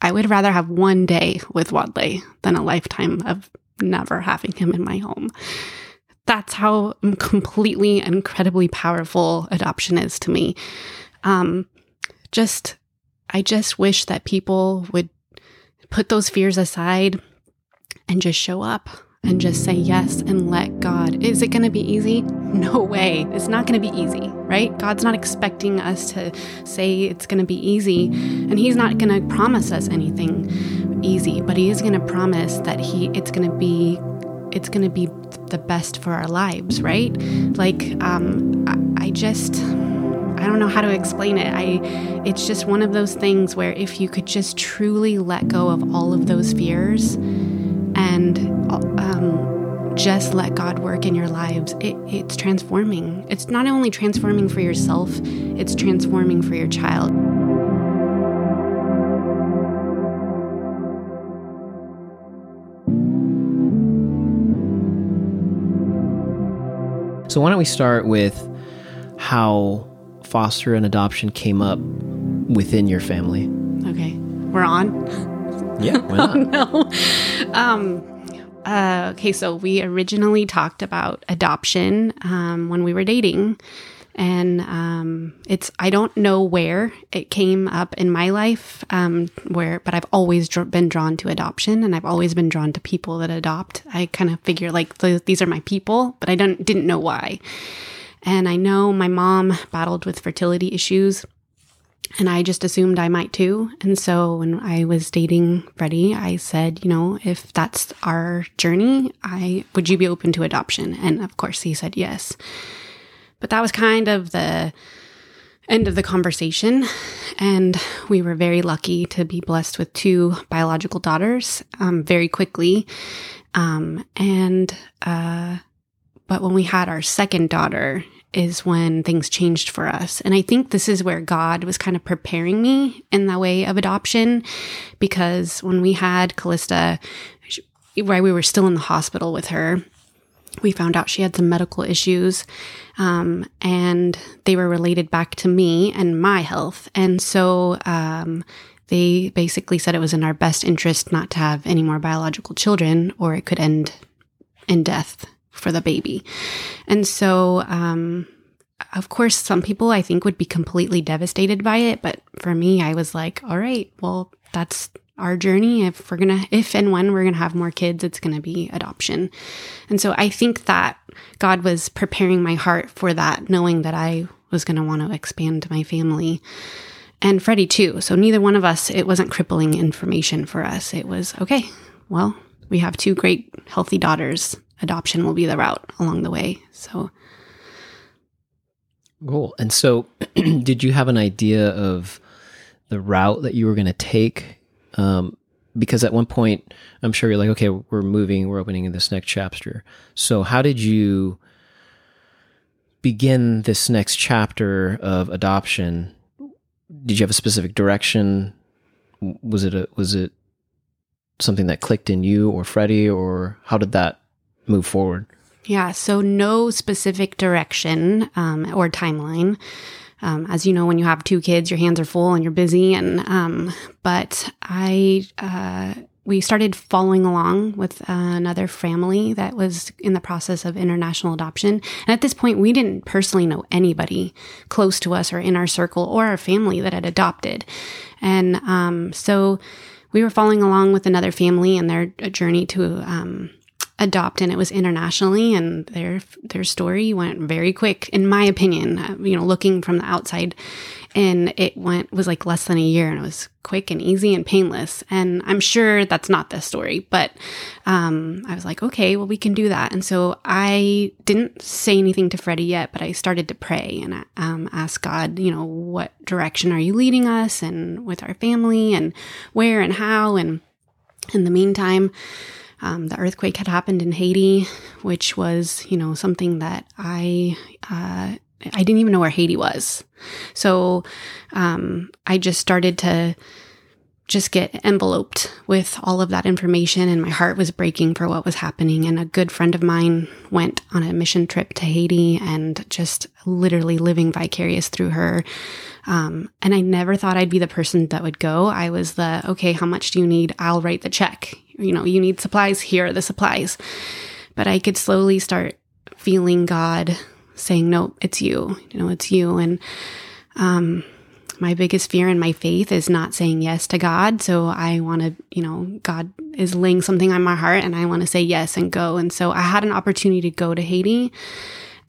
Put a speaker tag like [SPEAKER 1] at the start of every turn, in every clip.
[SPEAKER 1] I would rather have one day with Wadley than a lifetime of never having him in my home. That's how completely incredibly powerful adoption is to me. Um, just, I just wish that people would put those fears aside and just show up and just say yes and let God. Is it going to be easy? No way. It's not going to be easy, right? God's not expecting us to say it's going to be easy, and He's not going to promise us anything easy, but He is going to promise that He it's going to be it's going to be the best for our lives, right? Like um, I, I just I don't know how to explain it. I it's just one of those things where if you could just truly let go of all of those fears and um, just let God work in your lives, it, it's transforming. It's not only transforming for yourself, it's transforming for your child.
[SPEAKER 2] So, why don't we start with how foster and adoption came up within your family?
[SPEAKER 1] Okay, we're on.
[SPEAKER 2] Yeah, why not?
[SPEAKER 1] no. Um, uh, okay, so we originally talked about adoption um, when we were dating. And um, it's, I don't know where it came up in my life, um, where, but I've always dr- been drawn to adoption and I've always been drawn to people that adopt. I kind of figure like th- these are my people, but I don't, didn't know why. And I know my mom battled with fertility issues and I just assumed I might too. And so when I was dating Freddie, I said, you know, if that's our journey, I would you be open to adoption? And of course he said yes. But that was kind of the end of the conversation. And we were very lucky to be blessed with two biological daughters um, very quickly. Um, and, uh, but when we had our second daughter, is when things changed for us. And I think this is where God was kind of preparing me in the way of adoption because when we had Callista, while we were still in the hospital with her, we found out she had some medical issues um, and they were related back to me and my health. And so um, they basically said it was in our best interest not to have any more biological children or it could end in death for the baby. And so, um, of course, some people I think would be completely devastated by it. But for me, I was like, all right, well, that's our journey. If we're going to, if and when we're going to have more kids, it's going to be adoption. And so I think that God was preparing my heart for that, knowing that I was going to want to expand my family and Freddie too. So neither one of us, it wasn't crippling information for us. It was okay. Well, we have two great healthy daughters adoption will be the route along the way. So
[SPEAKER 2] cool. And so, did you have an idea of the route that you were going to take? Um, because at one point, I'm sure you're like, okay, we're moving, we're opening in this next chapter. So, how did you begin this next chapter of adoption? Did you have a specific direction? Was it a was it something that clicked in you or Freddie, or how did that move forward?
[SPEAKER 1] Yeah, so no specific direction um, or timeline. Um, as you know, when you have two kids, your hands are full and you're busy. And um, but I uh, we started following along with uh, another family that was in the process of international adoption. And at this point, we didn't personally know anybody close to us or in our circle or our family that had adopted. And um, so we were following along with another family and their journey to um, adopt and it was internationally and their their story went very quick in my opinion uh, you know looking from the outside. And it went was like less than a year and it was quick and easy and painless. And i'm sure that's not the story but um, i was like okay well we can do that. And so i didn't say anything to freddie yet but i started to pray and um, ask god you know what direction are you leading us and with our family and where and how? And in the meantime um, the earthquake had happened in Haiti, which was, you know, something that I uh, I didn't even know where Haiti was. So um, I just started to just get enveloped with all of that information and my heart was breaking for what was happening. And a good friend of mine went on a mission trip to haiti and just literally living vicarious through her. Um, and i never thought i'd be the person that would go. I was the okay how much do you need? I'll write the check. You know you need supplies. Here are the supplies. But i could slowly start feeling god saying no it's you. You know it's you. And um my biggest fear in my faith is not saying yes to God. So I want to, you know, God is laying something on my heart and I want to say yes and go. And so I had an opportunity to go to Haiti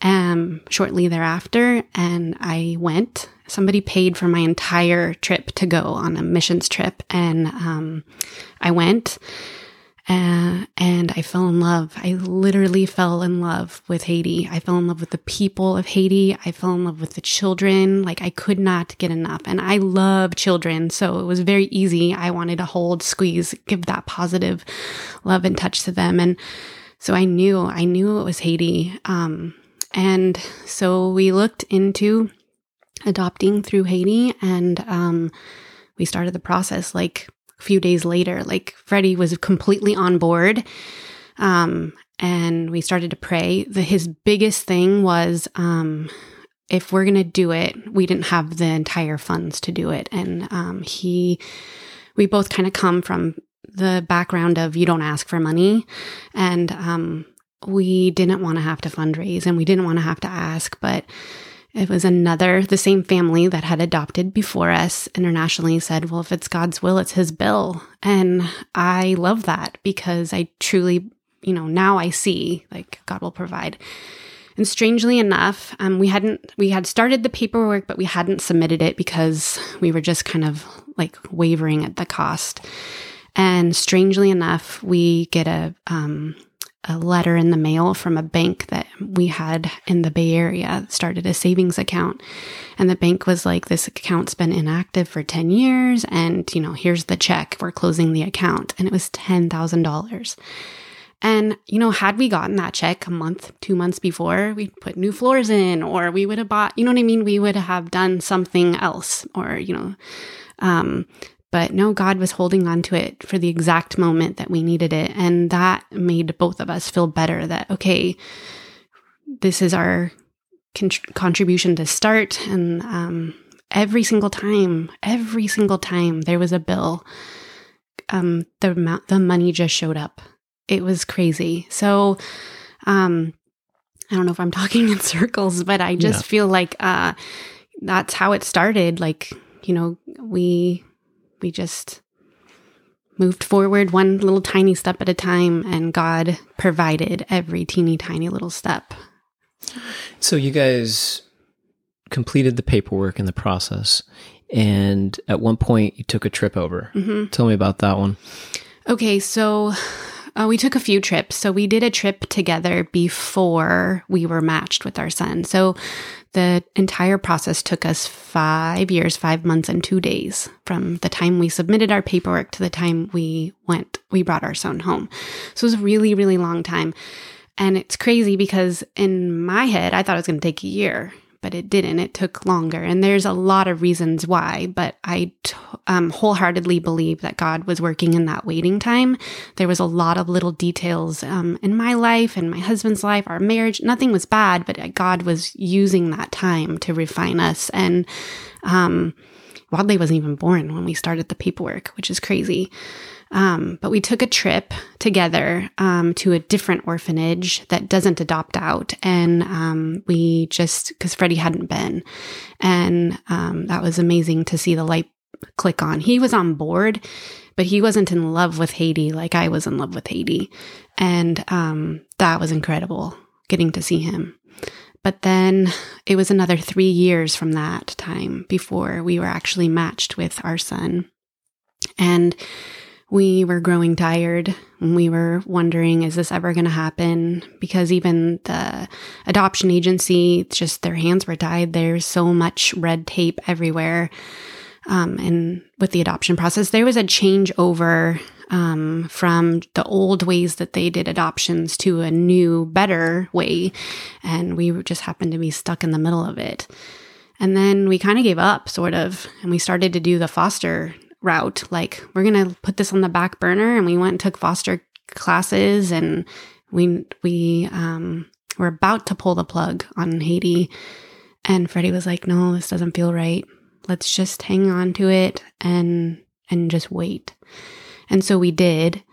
[SPEAKER 1] um, shortly thereafter and I went. Somebody paid for my entire trip to go on a missions trip. And um, I went uh, and I fell in love. I literally fell in love with Haiti. I fell in love with the people of Haiti. I fell in love with the children. Like I could not get enough. And I love children. So it was very easy. I wanted to hold, squeeze, give that positive love and touch to them. And so I knew, I knew it was Haiti. Um, and so we looked into adopting through Haiti and, um, we started the process like a few days later. Like Freddie was completely on board. Um, and we started to pray. The, his biggest thing was um, if we're going to do it, we didn't have the entire funds to do it. And um, he, we both kind of come from the background of you don't ask for money. And um, we didn't want to have to fundraise and we didn't want to have to ask. But it was another, the same family that had adopted before us internationally said, well, if it's God's will, it's his bill. And I love that because I truly, you know, now I see like God will provide. And strangely enough, um, we hadn't, we had started the paperwork, but we hadn't submitted it because we were just kind of like wavering at the cost. And strangely enough, we get a, um, a letter in the mail from a bank that we had in the Bay Area, started a savings account. And the bank was like, this account's been inactive for 10 years. And, you know, here's the check. We're closing the account. And it was $10,000. And, you know, had we gotten that check a month, two months before, we'd put new floors in, or we would have bought, you know what I mean? We would have done something else, or, you know, um, but no, God was holding on to it for the exact moment that we needed it. And that made both of us feel better that, okay, this is our con- contribution to start. And um, every single time, every single time there was a bill, um, the amount, the money just showed up. It was crazy. So, um, I don't know if I'm talking in circles, but I just yeah. feel like uh, that's how it started. Like, you know, we we just moved forward one little tiny step at a time, and God provided every teeny tiny little step.
[SPEAKER 2] So you guys completed the paperwork in the process, and at one point you took a trip over. Mm-hmm. Tell me about that one.
[SPEAKER 1] Okay, so uh, we took a few trips. So we did a trip together before we were matched with our son. So the entire process took us five years, five months, and two days from the time we submitted our paperwork to the time we went, we brought our son home. So it was a really, really long time. And it's crazy because in my head, I thought it was going to take a year but it didn't. It took longer. And there's a lot of reasons why, but I t- um, wholeheartedly believe that God was working in that waiting time. There was a lot of little details um, in my life and my husband's life, our marriage. Nothing was bad, but God was using that time to refine us. And um, Wadley wasn't even born when we started the paperwork, which is crazy. Um, but we took a trip together um, to a different orphanage that doesn't adopt out. And um, we just, because Freddie hadn't been. And um, that was amazing to see the light click on. He was on board, but he wasn't in love with Haiti like I was in love with Haiti. And um, that was incredible getting to see him. But then it was another three years from that time before we were actually matched with our son. And we were growing tired and we were wondering, is this ever going to happen? Because even the adoption agency, just their hands were tied. There's so much red tape everywhere. Um, and with the adoption process, there was a changeover um, from the old ways that they did adoptions to a new, better way. And we just happened to be stuck in the middle of it. And then we kind of gave up, sort of, and we started to do the foster route. Like, we're going to put this on the back burner. And we went and took foster classes and we, we, um, were about to pull the plug on Haiti. And Freddie was like, no, this doesn't feel right. Let's just hang on to it and, and just wait. And so we did.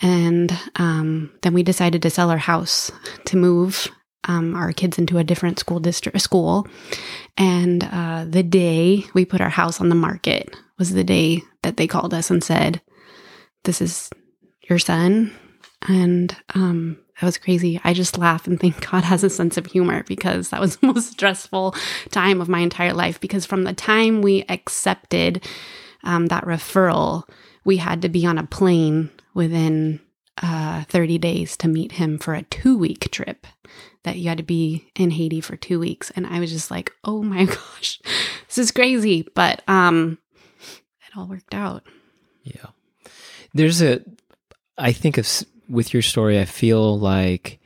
[SPEAKER 1] And um, then we decided to sell our house to move um, our kids into a different school district school. And uh, the day we put our house on the market was the day that they called us and said, "This is your son." And um, that was crazy. I just laugh and think God has a sense of humor because that was the most stressful time of my entire life. Because from the time we accepted um, that referral, we had to be on a plane within uh, 30 days to meet him for a two week trip that you had to be in Haiti for two weeks. And I was just like, oh my gosh, this is crazy. But um, it all worked out.
[SPEAKER 2] Yeah. There's a, I think of, with your story, I feel like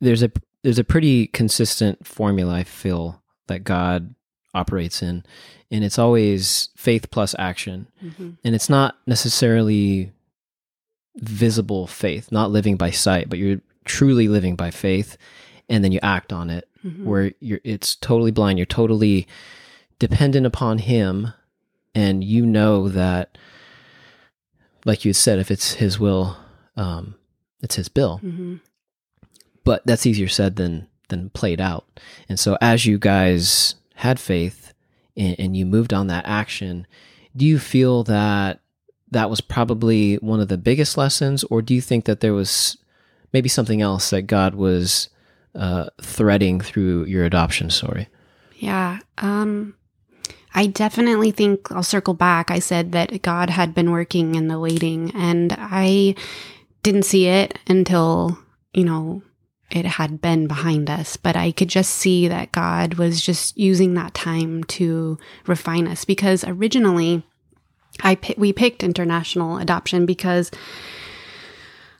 [SPEAKER 2] there's a, there's a pretty consistent formula I feel that God operates in. And it's always faith plus action. Mm-hmm. And it's not necessarily visible faith, not living by sight, but you're truly living by faith and then you act on it mm-hmm. where you're it's totally blind you're totally dependent upon him and you know that like you said if it's his will um it's his bill mm-hmm. but that's easier said than than played out and so as you guys had faith and, and you moved on that action do you feel that that was probably one of the biggest lessons or do you think that there was maybe something else that God was uh, threading through your adoption story?
[SPEAKER 1] Yeah. Um, I definitely think I'll circle back. I said that God had been working in the waiting, and I didn't see it until, you know, it had been behind us. But I could just see that God was just using that time to refine us because originally I we picked international adoption because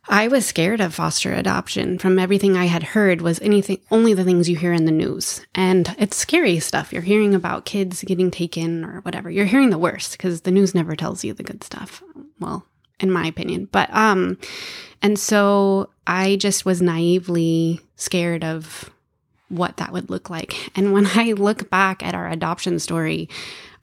[SPEAKER 1] I was scared of foster adoption. From everything I had heard was anything only the things you hear in the news. And it's scary stuff. You're hearing about kids getting taken or whatever. You're hearing the worst because the news never tells you the good stuff. Well, in my opinion. But um and so I just was naively scared of what that would look like. And when I look back at our adoption story,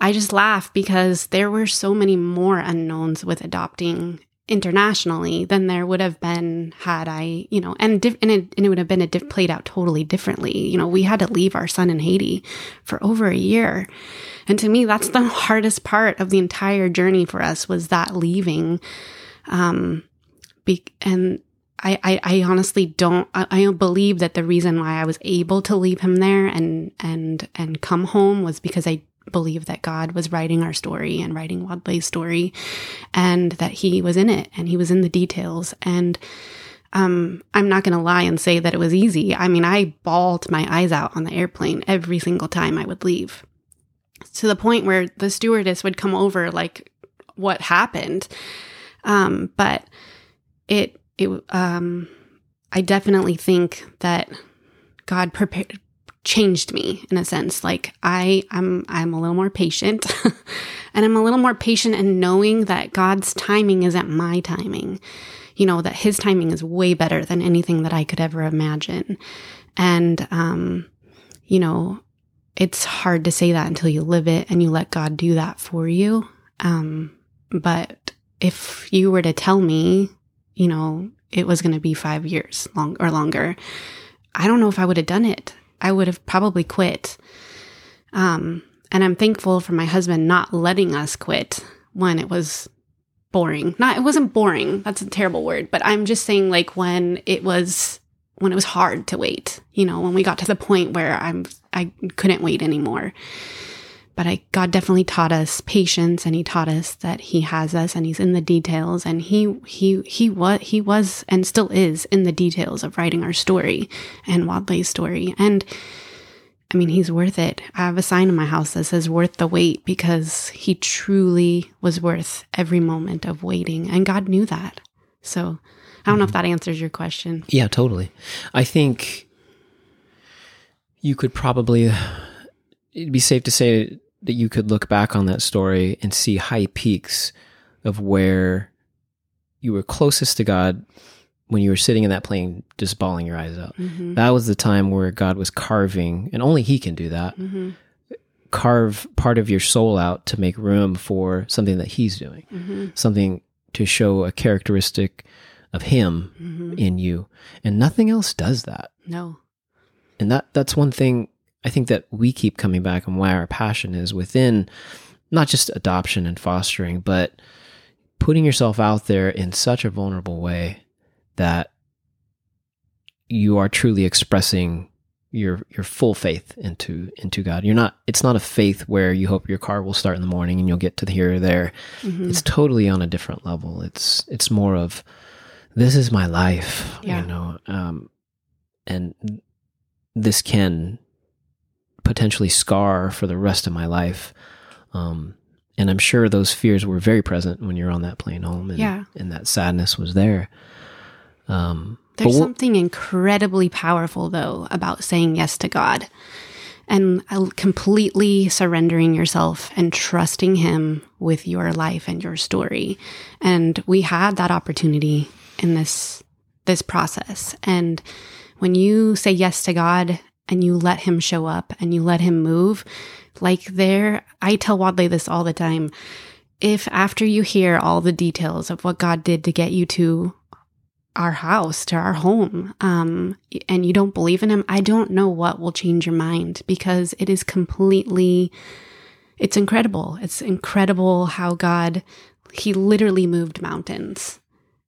[SPEAKER 1] I just laugh because there were so many more unknowns with adopting internationally than there would have been had I, you know, and and, it, and it would have been a diff- played out totally differently. You know, we had to leave our son in Haiti for over a year, and to me, that's the hardest part of the entire journey for us was that leaving. Um, be- and I, I, I honestly don't I, I believe that the reason why I was able to leave him there and and and come home was because I believe that God was writing our story and writing Wadley's story and that he was in it and he was in the details. And um, I'm not going to lie and say that it was easy. I mean, I bawled my eyes out on the airplane every single time I would leave to the point where the stewardess would come over, like, what happened? Um, but it, it, um, I definitely think that God prepared changed me in a sense. Like I I'm I'm a little more patient and I'm a little more patient in knowing that God's timing isn't my timing. You know, that his timing is way better than anything that I could ever imagine. And um you know, it's hard to say that until you live it and you let God do that for you. Um but if you were to tell me, you know, it was going to be 5 years long or longer, I don't know if I would have done it. I would have probably quit. Um, and I'm thankful for my husband not letting us quit when it was boring. Not, it wasn't boring. That's a terrible word, but I'm just saying like when it was, when it was hard to wait, you know, when we got to the point where I'm, I couldn't wait anymore but I, God definitely taught us patience and he taught us that he has us and he's in the details and he, he, he was, he was and still is in the details of writing our story and Wadley's story. And I mean, he's worth it. I have a sign in my house that says worth the wait because he truly was worth every moment of waiting. And God knew that. So I don't know if mm-hmm. that answers your question.
[SPEAKER 2] Yeah, totally. I think you could probably, it'd be safe to say that you could look back on that story and see high peaks of where you were closest to God when you were sitting in that plane just bawling your eyes out.
[SPEAKER 1] Mhm.
[SPEAKER 2] That was the time where God was carving, and only He can do that.
[SPEAKER 1] Mhm.
[SPEAKER 2] Carve part of your soul out to make room for something that He's doing,
[SPEAKER 1] Mhm.
[SPEAKER 2] something to show a characteristic of Him
[SPEAKER 1] Mhm.
[SPEAKER 2] in you, and nothing else does that.
[SPEAKER 1] No.
[SPEAKER 2] And that that's one thing I think that we keep coming back and why our passion is within not just adoption and fostering, but putting yourself out there in such a vulnerable way that you are truly expressing your your full faith into into God. You're not it's not a faith where you hope your car will start in the morning and you'll get to the here or there.
[SPEAKER 1] Mhm.
[SPEAKER 2] It's totally on a different level. It's it's more of this is my life,
[SPEAKER 1] Yeah.
[SPEAKER 2] you know. Um and this can potentially scar for the rest of my life. Um and I'm sure those fears were very present when you're on that plane home and
[SPEAKER 1] Yeah.
[SPEAKER 2] and that sadness was there. Um
[SPEAKER 1] There's something incredibly powerful, though, about saying yes to God and uh, completely surrendering yourself and trusting Him with your life and your story. And we had that opportunity in this this process. And when you say yes to God and you let Him show up and you let Him move, like there, I tell Wadley this all the time. If after you hear all the details of what God did to get you to our house to our home um, and you don't believe in him i don't know what will change your mind because it is completely it's incredible it's incredible how god he literally moved mountains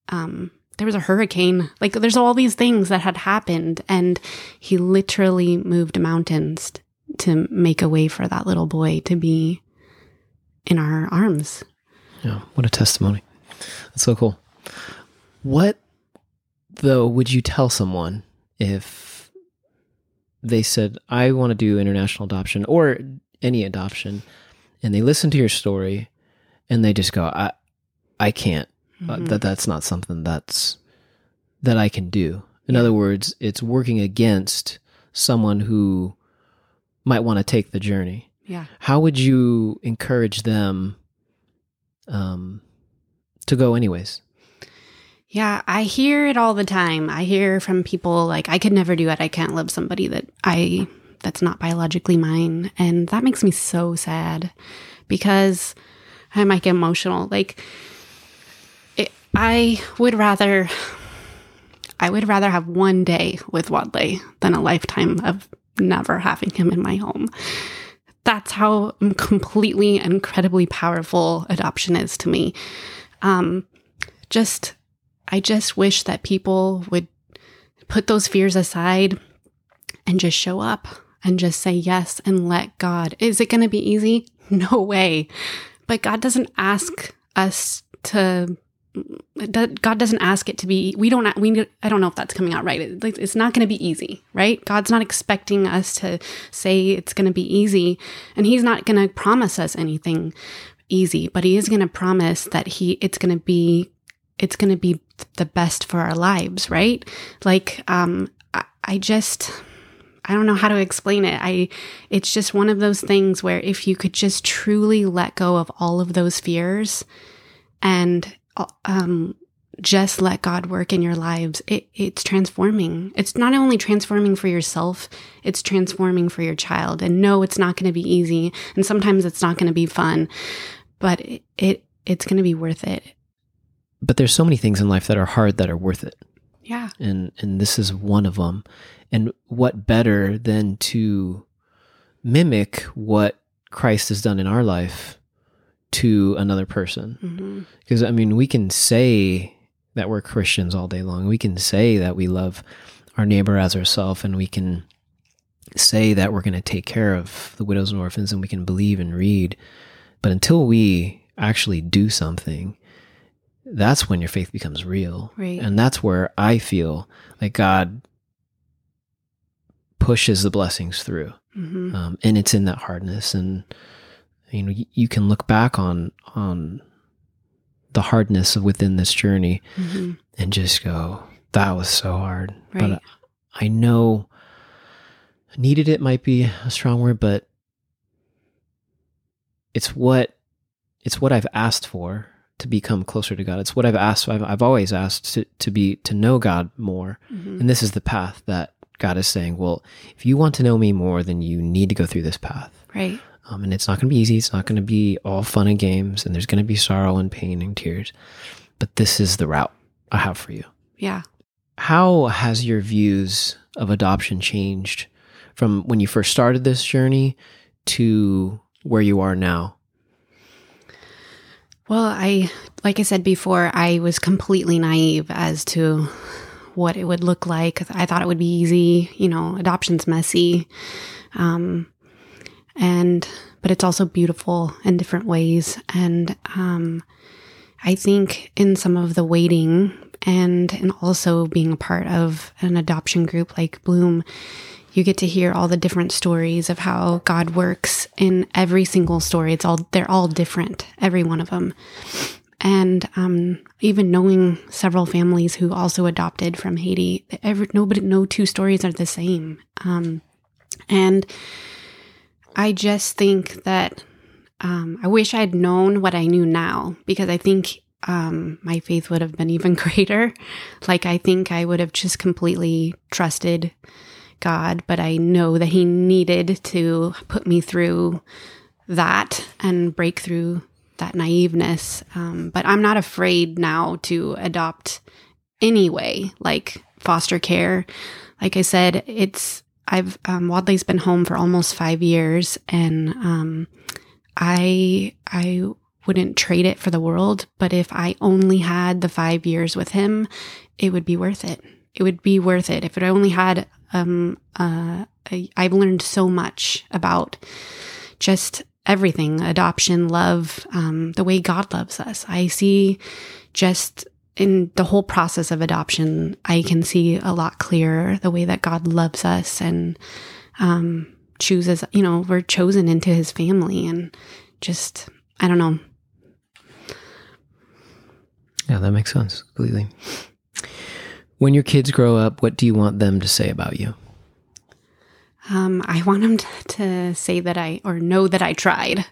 [SPEAKER 1] um, there was a hurricane like there's all these things that had happened and he literally moved mountains to make a way for that little boy to be in our arms
[SPEAKER 2] Yeah, what a testimony. That's so cool. What, though, would you tell someone if they said, I want to do international adoption or any adoption, and they listen to your story and they just go, I, I can't. Uh,
[SPEAKER 1] Mhm.
[SPEAKER 2] that that's not something that's that I can do. In
[SPEAKER 1] Yeah.
[SPEAKER 2] other words, it's working against someone who might want to take the journey
[SPEAKER 1] yeah
[SPEAKER 2] how would you encourage them um, to go anyways
[SPEAKER 1] Yeah, I hear it all the time. I hear from people like I could never do it. I can't love somebody that I that's not biologically mine. And that makes me so sad because I might get emotional. Like I would rather I would rather have one day with Wadley than a lifetime of never having him in my home. That's how completely incredibly powerful adoption is to me. Um, just I just wish that people would put those fears aside and just show up and just say yes and let God. Is it going to be easy? No way. But God doesn't ask us to God doesn't ask it to be we don't we I don't know if that's coming out right. Like, It's not going to be easy, right? God's not expecting us to say it's going to be easy and he's not going to promise us anything easy, but he is going to promise that he it's going to be it's going to be the best for our lives, right? Like, um, I, I just, I don't know how to explain it. I, it's just one of those things where if you could just truly let go of all of those fears and, um, just let God work in your lives, it, it's transforming. It's not only transforming for yourself, it's transforming for your child. And no, it's not going to be easy. And sometimes it's not going to be fun, but it, it it's going to be worth it.
[SPEAKER 2] but there's so many things in life that are hard that are worth it
[SPEAKER 1] Yeah.
[SPEAKER 2] and and this is one of them and what better than to mimic what christ has done in our life to another person. Because i mean we can say that we're christians all day long. We can say that we love our neighbor as ourselves and we can say that we're going to take care of the widows and orphans and we can believe and read. But until we actually do something that's when your faith becomes real.
[SPEAKER 1] Right.
[SPEAKER 2] and that's where i feel like god pushes the blessings through.
[SPEAKER 1] Hmm
[SPEAKER 2] um, and it's in that hardness. And you know you, you can look back on on the hardness of within this journey
[SPEAKER 1] hmm
[SPEAKER 2] and just go that was so hard
[SPEAKER 1] Right.
[SPEAKER 2] but i know needed it might be a strong word but it's what it's what I've asked for to become closer to God. It's what I've asked. I've, I've always asked to, to be to know God more,
[SPEAKER 1] Mhm.
[SPEAKER 2] and this is the path that God is saying. Well, if you want to know me more, then you need to go through this path.
[SPEAKER 1] Right.
[SPEAKER 2] Um, and it's not going to be easy. It's not going to be all fun and games, and there's going to be sorrow and pain and tears. But this is the route I have for you.
[SPEAKER 1] Yeah.
[SPEAKER 2] How has your views of adoption changed from when you first started this journey to where you are now?
[SPEAKER 1] Well, I, like I said before, I was completely naive as to what it would look like. I thought it would be easy. You know, adoption's messy. Um, and, but it's also beautiful in different ways. And, um, I think in some of the waiting and and also being a part of an adoption group like Bloom, you get to hear all the different stories of how God works in every single story. It's all they're all different, every one of them. And um, even knowing several families who also adopted from Haiti, every, nobody, no two stories are the same. Um, and I just think that um, I wish I'd known what I knew now because I think um, my faith would have been even greater. Like, I think I would have just completely trusted God, but I know that He needed to put me through that and break through that naiveness. Um, but I'm not afraid now to adopt anyway, like foster care. Like I said, it's, I've, um, Wadley's been home for almost five years and, um, I, I wouldn't trade it for the world, but if I only had the five years with him, it would be worth it. It would be worth it. If it only had, um, uh, I, I've learned so much about just everything adoption, love, um, the way God loves us. I see just in the whole process of adoption, I can see a lot clearer the way that God loves us and, um, chooses, you know, we're chosen into his family and just, I don't know.
[SPEAKER 2] Yeah, that makes sense completely. When your kids grow up, what do you want them to say about you?
[SPEAKER 1] Um, I want them to say that I, or know that I tried,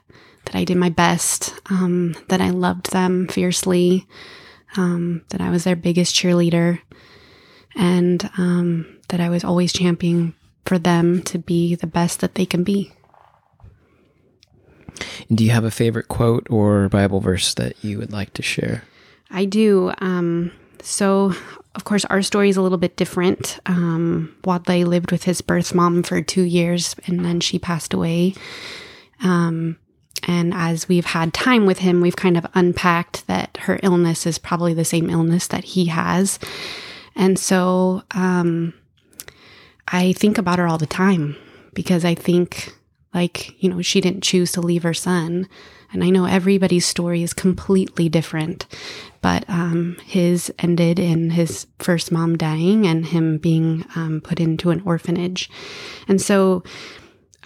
[SPEAKER 1] that I did my best, um, that I loved them fiercely, um, that I was their biggest cheerleader, and um, that I was always championing for them to be the best that they can be.
[SPEAKER 2] And do you have a favorite quote or Bible verse that you would like to share?
[SPEAKER 1] I do. Um, so, of course, our story is a little bit different. Um, Wadley lived with his birth mom for two years and then she passed away. Um, and as we've had time with him, we've kind of unpacked that her illness is probably the same illness that he has. And so um, I think about her all the time because I think, like, you know, she didn't choose to leave her son. And I know everybody's story is completely different, but um, his ended in his first mom dying and him being um, put into an orphanage. And so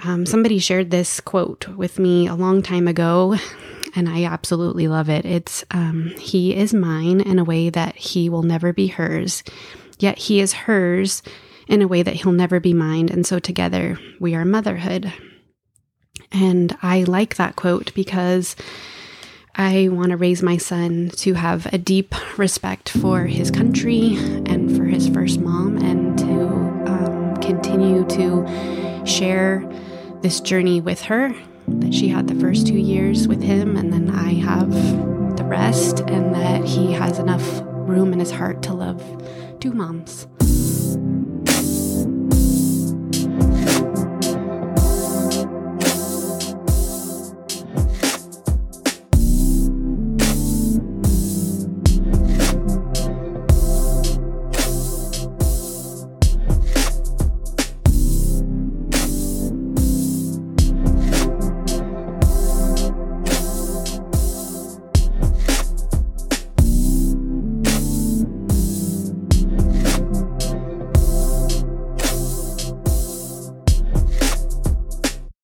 [SPEAKER 1] um, somebody shared this quote with me a long time ago, and I absolutely love it. It's um, He is mine in a way that he will never be hers, yet he is hers in a way that he'll never be mine. And so together we are motherhood. And I like that quote because I want to raise my son to have a deep respect for his country and for his first mom and to um, continue to share this journey with her that she had the first two years with him and then I have the rest and that he has enough room in his heart to love two moms.